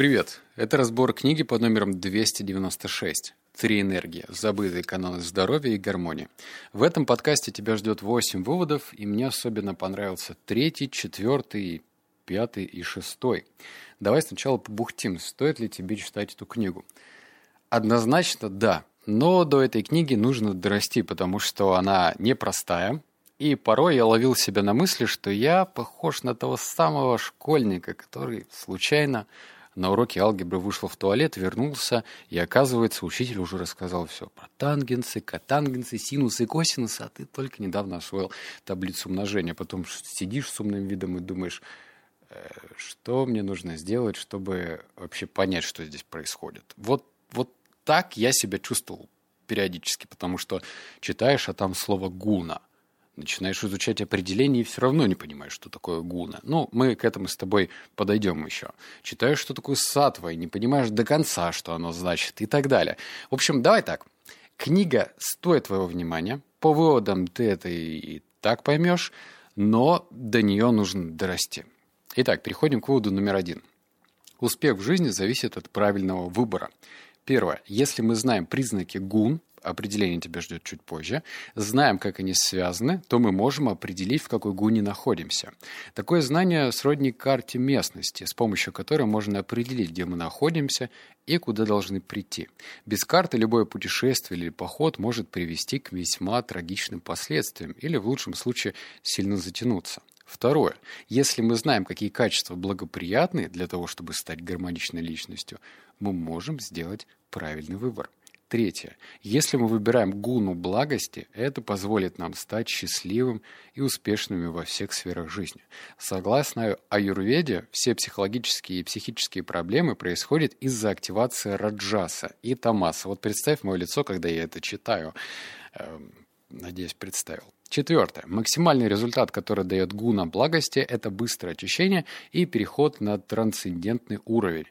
Привет! Это разбор книги под номером 296 «Три энергии. Забытые каналы здоровья и гармонии». В этом подкасте тебя ждет 8 выводов, и мне особенно понравился третий, четвертый, пятый и шестой. Давай сначала побухтим, стоит ли тебе читать эту книгу. Однозначно да, но до этой книги нужно дорасти, потому что она непростая, и порой я ловил себя на мысли, что я похож на того самого школьника, который случайно на уроке алгебры вышел в туалет, вернулся, и, оказывается, учитель уже рассказал все про тангенсы, котангенсы, синусы, косинусы, а ты только недавно освоил таблицу умножения. Потом сидишь с умным видом и думаешь, э, что мне нужно сделать, чтобы вообще понять, что здесь происходит. Вот, вот так я себя чувствовал периодически, потому что читаешь, а там слово «гуна». Начинаешь изучать определение и все равно не понимаешь, что такое гуна. Ну, мы к этому с тобой подойдем еще. Читаешь, что такое сатва, и не понимаешь до конца, что оно значит, и так далее. В общем, давай так. Книга стоит твоего внимания. По выводам ты это и так поймешь, но до нее нужно дорасти. Итак, переходим к выводу номер один. Успех в жизни зависит от правильного выбора. Первое. Если мы знаем признаки гун, определение тебя ждет чуть позже, знаем, как они связаны, то мы можем определить, в какой гуне находимся. Такое знание сродни карте местности, с помощью которой можно определить, где мы находимся и куда должны прийти. Без карты любое путешествие или поход может привести к весьма трагичным последствиям или, в лучшем случае, сильно затянуться. Второе. Если мы знаем, какие качества благоприятны для того, чтобы стать гармоничной личностью, мы можем сделать правильный выбор. Третье. Если мы выбираем гуну благости, это позволит нам стать счастливым и успешными во всех сферах жизни. Согласно аюрведе, все психологические и психические проблемы происходят из-за активации раджаса и тамаса. Вот представь мое лицо, когда я это читаю. Эм, надеюсь, представил. Четвертое. Максимальный результат, который дает гуна благости, это быстрое очищение и переход на трансцендентный уровень.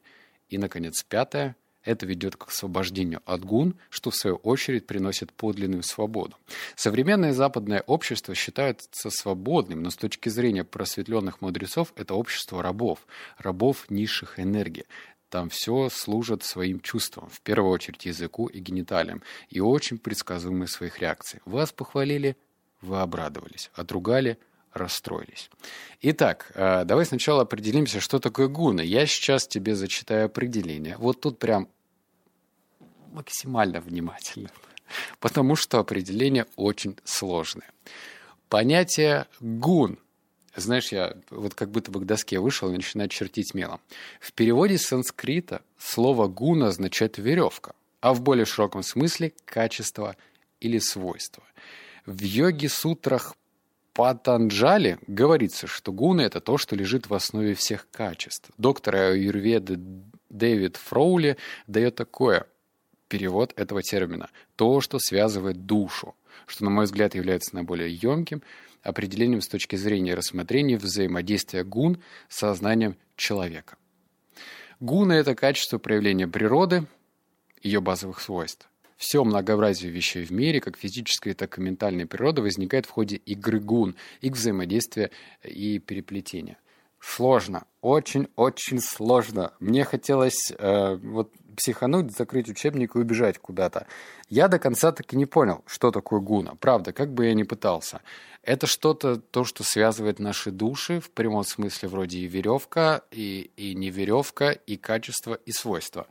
И, наконец, пятое – это ведет к освобождению от гун, что в свою очередь приносит подлинную свободу. Современное западное общество считается свободным, но с точки зрения просветленных мудрецов это общество рабов, рабов низших энергий. Там все служат своим чувствам, в первую очередь языку и гениталиям, и очень предсказуемы своих реакциях. Вас похвалили, вы обрадовались, отругали – расстроились. Итак, э, давай сначала определимся, что такое гуны. Я сейчас тебе зачитаю определение. Вот тут прям максимально внимательно, потому что определение очень сложное. Понятие гун. Знаешь, я вот как будто бы к доске вышел и начинаю чертить мелом. В переводе с санскрита слово гуна означает веревка, а в более широком смысле качество или свойство. В йоги-сутрах Патанджали говорится, что гуны – это то, что лежит в основе всех качеств. Доктор аюрведы Дэвид Фроули дает такое перевод этого термина – то, что связывает душу, что, на мой взгляд, является наиболее емким определением с точки зрения рассмотрения взаимодействия гун с сознанием человека. Гуны – это качество проявления природы, ее базовых свойств. Все многообразие вещей в мире, как физической, так и ментальной природы, возникает в ходе игры гун, их взаимодействия и переплетения. Сложно, очень-очень сложно. Мне хотелось э, вот психануть, закрыть учебник и убежать куда-то. Я до конца таки не понял, что такое гуна. Правда, как бы я ни пытался. Это что-то, то, что связывает наши души, в прямом смысле вроде и веревка, и, и не веревка, и качество, и свойства.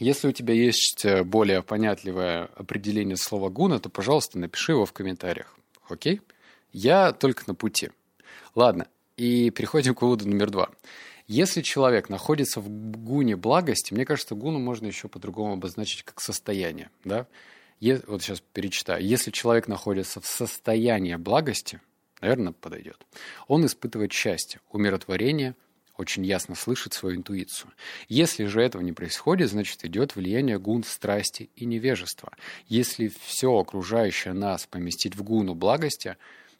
Если у тебя есть э, более понятливое определение слова гуна, то, пожалуйста, напиши его в комментариях. Окей? Я только на пути. Ладно, и переходим к выводу номер два. Если человек находится в гуне благости, мне кажется, гуну можно еще по-другому обозначить как состояние. Да? Вот сейчас перечитаю. Если человек находится в состоянии благости, наверное, подойдет. Он испытывает счастье, умиротворение – очень ясно слышит свою интуицию. Если же этого не происходит, значит идет влияние гун страсти и невежества. Если все окружающее нас поместить в гуну благости,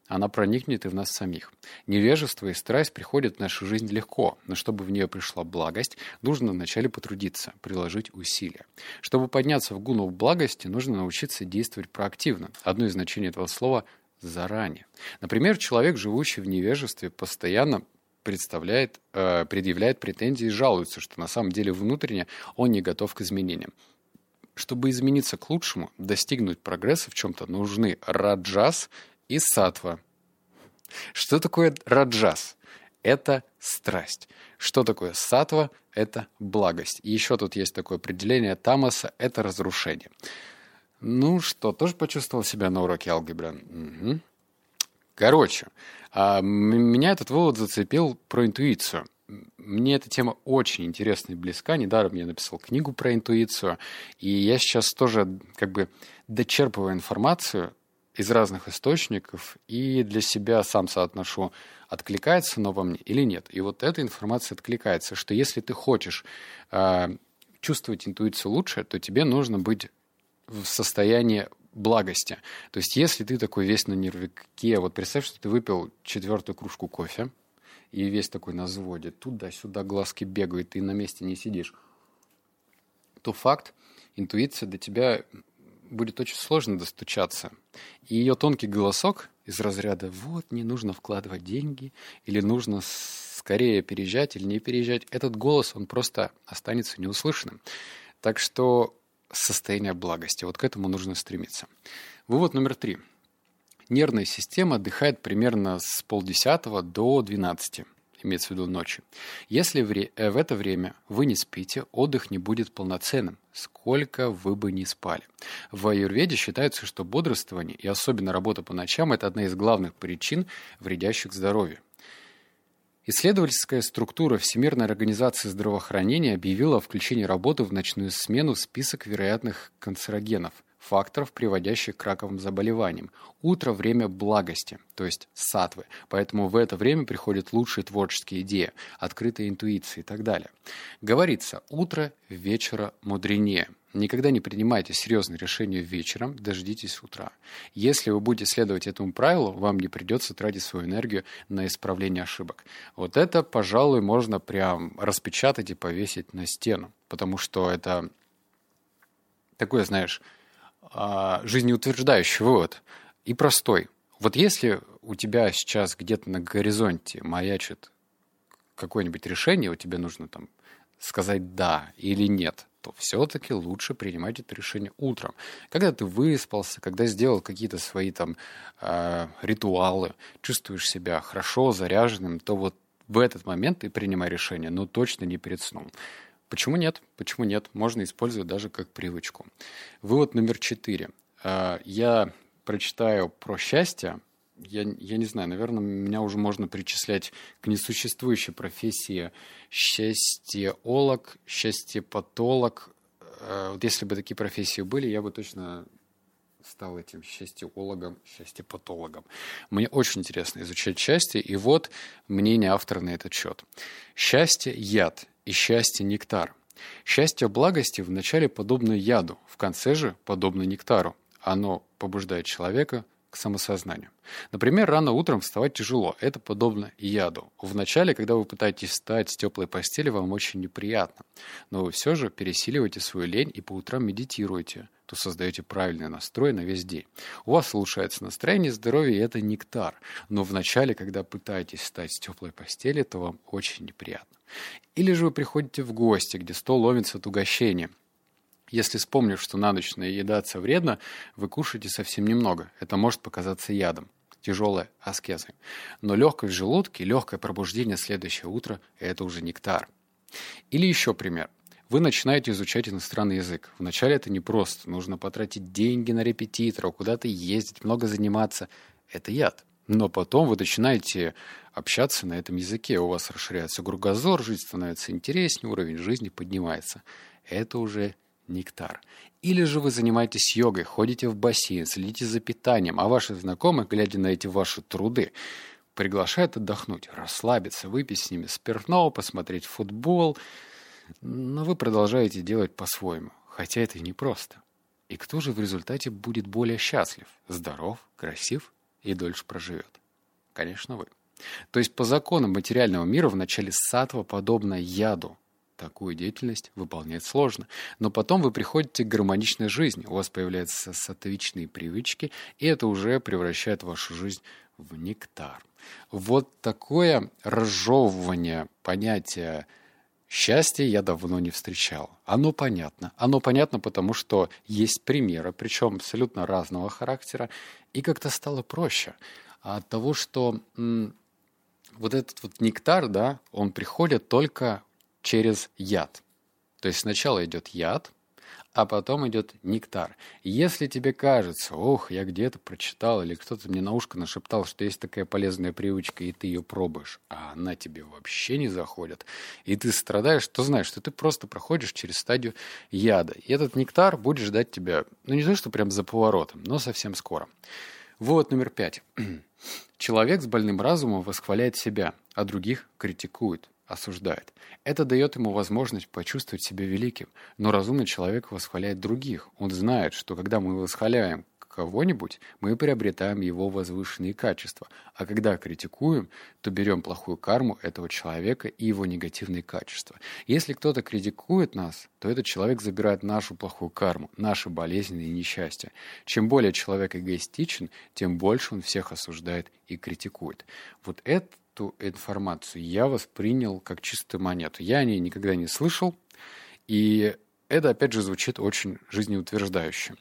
она проникнет и в нас самих. Невежество и страсть приходят в нашу жизнь легко, но чтобы в нее пришла благость, нужно вначале потрудиться, приложить усилия. Чтобы подняться в гуну благости, нужно научиться действовать проактивно. Одно из значений этого слова – заранее. Например, человек, живущий в невежестве, постоянно представляет, э, предъявляет претензии и жалуется, что на самом деле внутренне он не готов к изменениям. Чтобы измениться к лучшему, достигнуть прогресса в чем-то, нужны раджас и сатва. Что такое раджас? Это страсть. Что такое сатва? Это благость. И еще тут есть такое определение тамаса – это разрушение. Ну что, тоже почувствовал себя на уроке алгебры? Угу. Короче, а, меня этот вывод зацепил про интуицию. Мне эта тема очень интересна и близка. Недаром я написал книгу про интуицию. И я сейчас тоже как бы дочерпываю информацию из разных источников и для себя сам соотношу, откликается оно во мне или нет. И вот эта информация откликается, что если ты хочешь э, чувствовать интуицию лучше, то тебе нужно быть в состоянии благости. То есть если ты такой весь на нервике, вот представь, что ты выпил четвертую кружку кофе, и весь такой на взводе, туда-сюда глазки бегают, ты на месте не сидишь, то факт, интуиция до тебя будет очень сложно достучаться. И ее тонкий голосок из разряда «вот, не нужно вкладывать деньги» или «нужно скорее переезжать или не переезжать», этот голос, он просто останется неуслышанным. Так что состояние благости. Вот к этому нужно стремиться. Вывод номер три. Нервная система отдыхает примерно с полдесятого до 12, имеется в виду ночи. Если э, в это время вы не спите, отдых не будет полноценным, сколько вы бы ни спали. В аюрведе считается, что бодрствование и особенно работа по ночам – это одна из главных причин, вредящих здоровью. Исследовательская структура Всемирной организации здравоохранения объявила о включении работы в ночную смену в список вероятных канцерогенов, факторов, приводящих к раковым заболеваниям. Утро – время благости, то есть сатвы, поэтому в это время приходят лучшие творческие идеи, открытая интуиция и так далее. Говорится, утро вечера мудренее – Никогда не принимайте серьезные решения вечером, дождитесь утра. Если вы будете следовать этому правилу, вам не придется тратить свою энергию на исправление ошибок. Вот это, пожалуй, можно прям распечатать и повесить на стену, потому что это такой, знаешь, жизнеутверждающий вывод и простой. Вот если у тебя сейчас где-то на горизонте маячит какое-нибудь решение, у тебя нужно там сказать «да» или «нет», то все-таки лучше принимать это решение утром. Когда ты выспался, когда сделал какие-то свои там э, ритуалы, чувствуешь себя хорошо, заряженным, то вот в этот момент ты принимай решение, но точно не перед сном. Почему нет? Почему нет? Можно использовать даже как привычку. Вывод номер четыре. Э, я прочитаю про счастье, я, я не знаю, наверное, меня уже можно причислять к несуществующей профессии счастьеолог, счастьепатолог. Э, вот если бы такие профессии были, я бы точно стал этим счастьеологом, счастьепатологом. Мне очень интересно изучать счастье, и вот мнение автора на этот счет. Счастье – яд, и счастье – нектар. Счастье благости вначале подобно яду, в конце же подобно нектару. Оно побуждает человека к самосознанию. Например, рано утром вставать тяжело. Это подобно яду. Вначале, когда вы пытаетесь встать с теплой постели, вам очень неприятно. Но вы все же пересиливаете свою лень и по утрам медитируете, то создаете правильный настрой на весь день. У вас улучшается настроение, здоровье, и это нектар. Но вначале, когда пытаетесь встать с теплой постели, то вам очень неприятно. Или же вы приходите в гости, где стол ломится от угощения, если вспомнив, что на ночь наедаться вредно, вы кушаете совсем немного. Это может показаться ядом. Тяжелая аскеза. Но легкость в желудке, легкое пробуждение следующее утро – это уже нектар. Или еще пример. Вы начинаете изучать иностранный язык. Вначале это непросто. Нужно потратить деньги на репетитора, куда-то ездить, много заниматься. Это яд. Но потом вы начинаете общаться на этом языке. У вас расширяется кругозор, жизнь становится интереснее, уровень жизни поднимается. Это уже нектар. Или же вы занимаетесь йогой, ходите в бассейн, следите за питанием, а ваши знакомые, глядя на эти ваши труды, приглашают отдохнуть, расслабиться, выпить с ними спиртного, посмотреть футбол. Но вы продолжаете делать по-своему, хотя это непросто. И кто же в результате будет более счастлив, здоров, красив и дольше проживет? Конечно, вы. То есть по законам материального мира в начале сатва подобно яду, такую деятельность выполнять сложно. Но потом вы приходите к гармоничной жизни, у вас появляются сатвичные привычки, и это уже превращает вашу жизнь в нектар. Вот такое разжевывание понятия счастья я давно не встречал. Оно понятно. Оно понятно, потому что есть примеры, причем абсолютно разного характера, и как-то стало проще. От того, что м, вот этот вот нектар, да, он приходит только через яд. То есть сначала идет яд, а потом идет нектар. Если тебе кажется, ох, я где-то прочитал, или кто-то мне на ушко нашептал, что есть такая полезная привычка, и ты ее пробуешь, а она тебе вообще не заходит, и ты страдаешь, то знаешь, что ты просто проходишь через стадию яда. И этот нектар будет ждать тебя, ну не то, что прям за поворотом, но совсем скоро. Вот номер пять. Человек с больным разумом восхваляет себя, а других критикует осуждает. Это дает ему возможность почувствовать себя великим. Но разумный человек восхваляет других. Он знает, что когда мы восхваляем кого-нибудь, мы приобретаем его возвышенные качества. А когда критикуем, то берем плохую карму этого человека и его негативные качества. Если кто-то критикует нас, то этот человек забирает нашу плохую карму, наши болезни и несчастья. Чем более человек эгоистичен, тем больше он всех осуждает и критикует. Вот это эту информацию я воспринял как чистую монету. Я о ней никогда не слышал, и это, опять же, звучит очень жизнеутверждающе.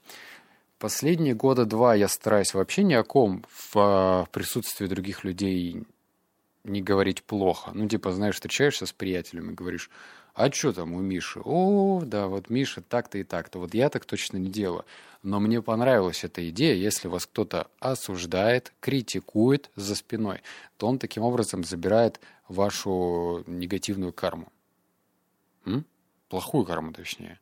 Последние года два я стараюсь вообще ни о ком в а, присутствии других людей не говорить плохо. Ну, типа, знаешь, встречаешься с приятелем и говоришь, а что там у Миши? О, да, вот Миша так-то и так-то. Вот я так точно не делаю. Но мне понравилась эта идея, если вас кто-то осуждает, критикует за спиной, то он таким образом забирает вашу негативную карму. М? Плохую карму, точнее.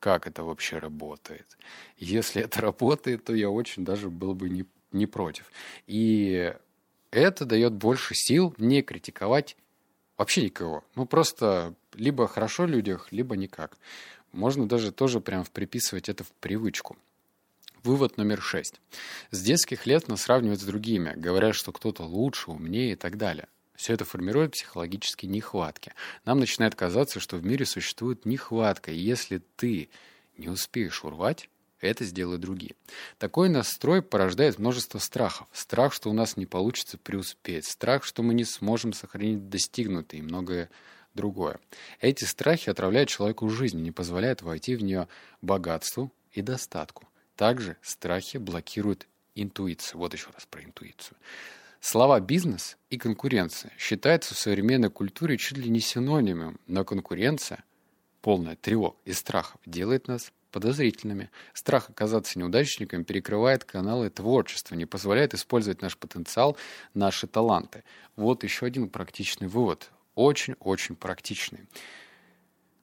Как это вообще работает? Если это работает, то я очень даже был бы не, не против. И это дает больше сил не критиковать вообще никого. Ну, просто либо хорошо людях, либо никак. Можно даже тоже прям приписывать это в привычку. Вывод номер шесть. С детских лет нас сравнивают с другими, говорят, что кто-то лучше, умнее и так далее. Все это формирует психологические нехватки. Нам начинает казаться, что в мире существует нехватка, и если ты не успеешь урвать, это сделают другие. Такой настрой порождает множество страхов. Страх, что у нас не получится преуспеть, страх, что мы не сможем сохранить достигнутое и многое другое. Эти страхи отравляют человеку жизнь, не позволяют войти в нее богатству и достатку. Также страхи блокируют интуицию. Вот еще раз про интуицию. Слова «бизнес» и «конкуренция» считаются в современной культуре чуть ли не синонимом, но конкуренция, полная тревог и страхов, делает нас подозрительными. Страх оказаться неудачником перекрывает каналы творчества, не позволяет использовать наш потенциал, наши таланты. Вот еще один практичный вывод. Очень-очень практичный.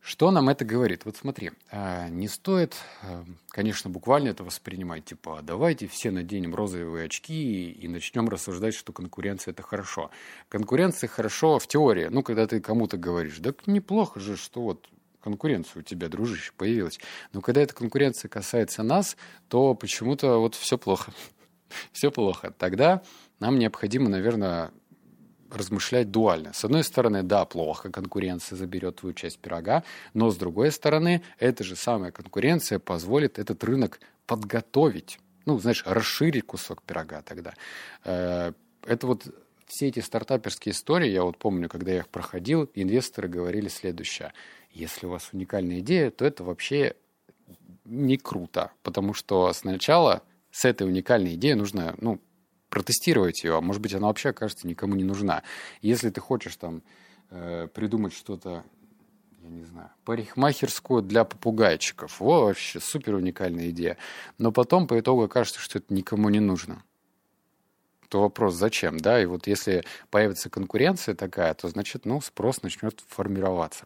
Что нам это говорит? Вот смотри, а, не стоит, а, конечно, буквально это воспринимать, типа, «А давайте все наденем розовые очки и начнем рассуждать, что конкуренция – это хорошо. Конкуренция хорошо в теории, ну, когда ты кому-то говоришь, да неплохо же, что вот конкуренция у тебя, дружище, появилась. Но когда эта конкуренция касается нас, то почему-то вот все плохо. все плохо. Тогда нам необходимо, наверное, размышлять дуально. С одной стороны, да, плохо, конкуренция заберет твою часть пирога, но с другой стороны, эта же самая конкуренция позволит этот рынок подготовить, ну, знаешь, расширить кусок пирога тогда. Э, это вот все эти стартаперские истории, я вот помню, когда я их проходил, инвесторы говорили следующее. Если у вас уникальная идея, то это вообще не круто, потому что сначала с этой уникальной идеей нужно, ну, протестировать ее, а может быть, она вообще окажется никому не нужна. Если ты хочешь там э, придумать что-то, я не знаю, парикмахерскую для попугайчиков, о, вообще супер уникальная идея, но потом по итогу окажется, что это никому не нужно то вопрос зачем, да, и вот если появится конкуренция такая, то значит, ну, спрос начнет формироваться.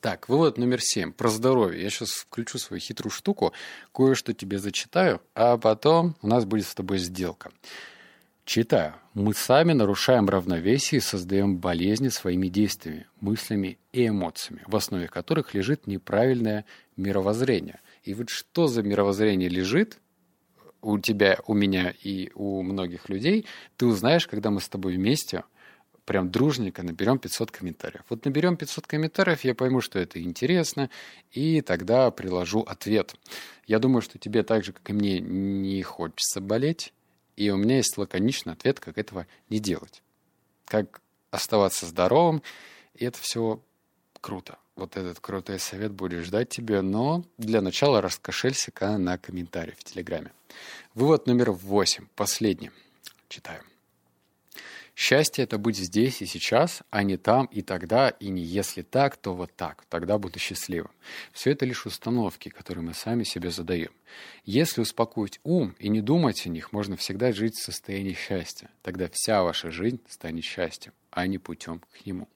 Так, вывод номер семь. Про здоровье. Я сейчас включу свою хитрую штуку, кое-что тебе зачитаю, а потом у нас будет с тобой сделка. Читаю. Мы сами нарушаем равновесие и создаем болезни своими действиями, мыслями и эмоциями, в основе которых лежит неправильное мировоззрение. И вот что за мировоззрение лежит у тебя, у меня и у многих людей, ты узнаешь, когда мы с тобой вместе прям дружненько наберем 500 комментариев. Вот наберем 500 комментариев, я пойму, что это интересно, и тогда приложу ответ. Я думаю, что тебе так же, как и мне, не хочется болеть, и у меня есть лаконичный ответ, как этого не делать. Как оставаться здоровым, и это все круто. Вот этот крутой совет будет ждать тебя, но для начала раскошелься-ка на комментарии в Телеграме. Вывод номер восемь, последний. Читаю. Счастье — это быть здесь и сейчас, а не там и тогда, и не если так, то вот так. Тогда буду счастливым. Все это лишь установки, которые мы сами себе задаем. Если успокоить ум и не думать о них, можно всегда жить в состоянии счастья. Тогда вся ваша жизнь станет счастьем, а не путем к нему.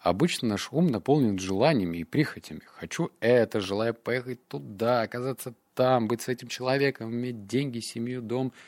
Обычно наш ум наполнен желаниями и прихотями. Хочу это, желаю поехать туда, оказаться там, быть с этим человеком, иметь деньги, семью, дом —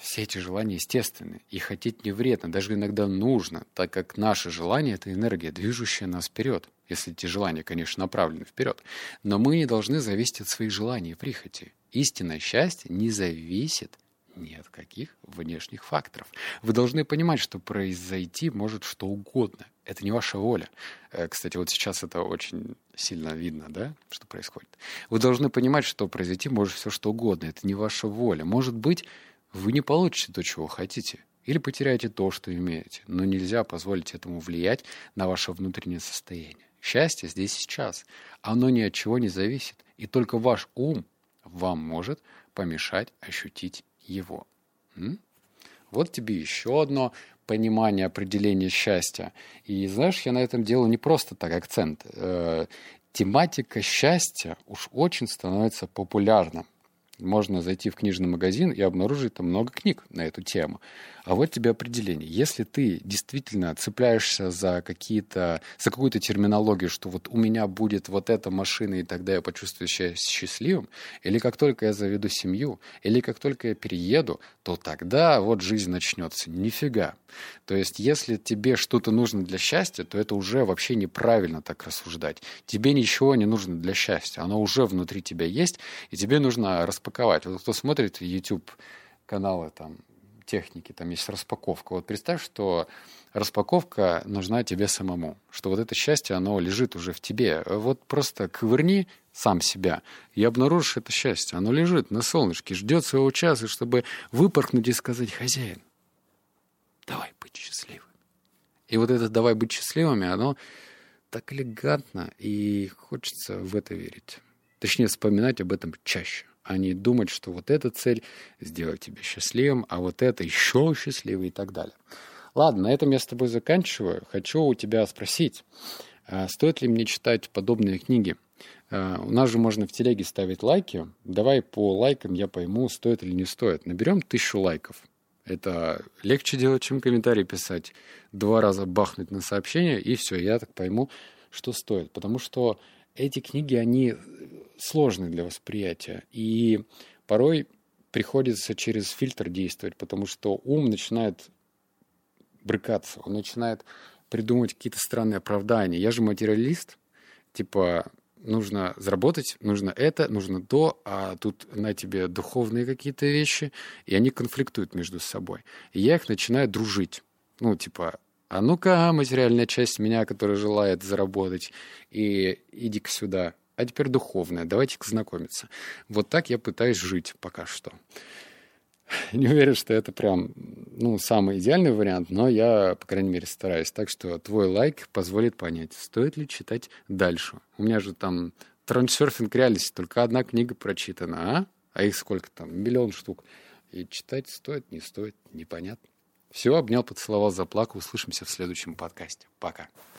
все эти желания естественны, и хотеть не вредно, даже иногда нужно, так как наше желание — это энергия, движущая нас вперед, если эти желания, конечно, направлены вперед. Но мы не должны зависеть от своих желаний и прихоти. Истинное счастье не зависит ни от каких внешних факторов. Вы должны понимать, что произойти может что угодно. Это не ваша воля. Э, кстати, вот сейчас это очень сильно видно, да, что происходит. Вы должны понимать, что произойти может все что угодно. Это не ваша воля. Может быть, вы не получите то, чего хотите, или потеряете то, что имеете, но нельзя позволить этому влиять на ваше внутреннее состояние. Счастье здесь сейчас. Оно ни от чего не зависит, и только ваш ум вам может помешать ощутить его. М? Вот тебе еще одно понимание определения счастья. И знаешь, я на этом делаю не просто так акцент. Э, тематика счастья уж очень становится популярна можно зайти в книжный магазин и обнаружить там много книг на эту тему. А вот тебе определение. Если ты действительно цепляешься за какие-то, за какую-то терминологию, что вот у меня будет вот эта машина, и тогда я почувствую себя счастливым, или как только я заведу семью, или как только я перееду, то тогда вот жизнь начнется. Нифига. То есть, если тебе что-то нужно для счастья, то это уже вообще неправильно так рассуждать. Тебе ничего не нужно для счастья. Оно уже внутри тебя есть, и тебе нужно распаковать. Вот кто смотрит YouTube каналы там техники, там есть распаковка. Вот представь, что распаковка нужна тебе самому, что вот это счастье, оно лежит уже в тебе. Вот просто ковырни сам себя и обнаружишь это счастье. Оно лежит на солнышке, ждет своего часа, чтобы выпорхнуть и сказать, хозяин, давай быть счастливым. И вот это «давай быть счастливыми», оно так элегантно, и хочется в это верить. Точнее, вспоминать об этом чаще а не думать, что вот эта цель сделать тебя счастливым, а вот это еще счастливый и так далее. Ладно, на этом я с тобой заканчиваю. Хочу у тебя спросить, а стоит ли мне читать подобные книги? А, у нас же можно в телеге ставить лайки. Давай по лайкам я пойму, стоит или не стоит. Наберем тысячу лайков. Это легче делать, чем комментарий писать. Два раза бахнуть на сообщение, и все, я так пойму, что стоит. Потому что эти книги, они сложны для восприятия. И порой приходится через фильтр действовать, потому что ум начинает брыкаться, он начинает придумывать какие-то странные оправдания. Я же материалист, типа нужно заработать, нужно это, нужно то, а тут на тебе духовные какие-то вещи, и они конфликтуют между собой. И я их начинаю дружить. Ну, типа, а ну-ка, материальная часть меня, которая желает заработать, и иди-ка сюда а теперь духовное. Давайте-ка знакомиться. Вот так я пытаюсь жить пока что. Не уверен, что это прям ну, самый идеальный вариант, но я, по крайней мере, стараюсь. Так что твой лайк позволит понять, стоит ли читать дальше. У меня же там трансерфинг реальности, только одна книга прочитана, а? А их сколько там? Миллион штук. И читать стоит, не стоит, непонятно. Все, обнял, поцеловал, заплакал. Услышимся в следующем подкасте. Пока.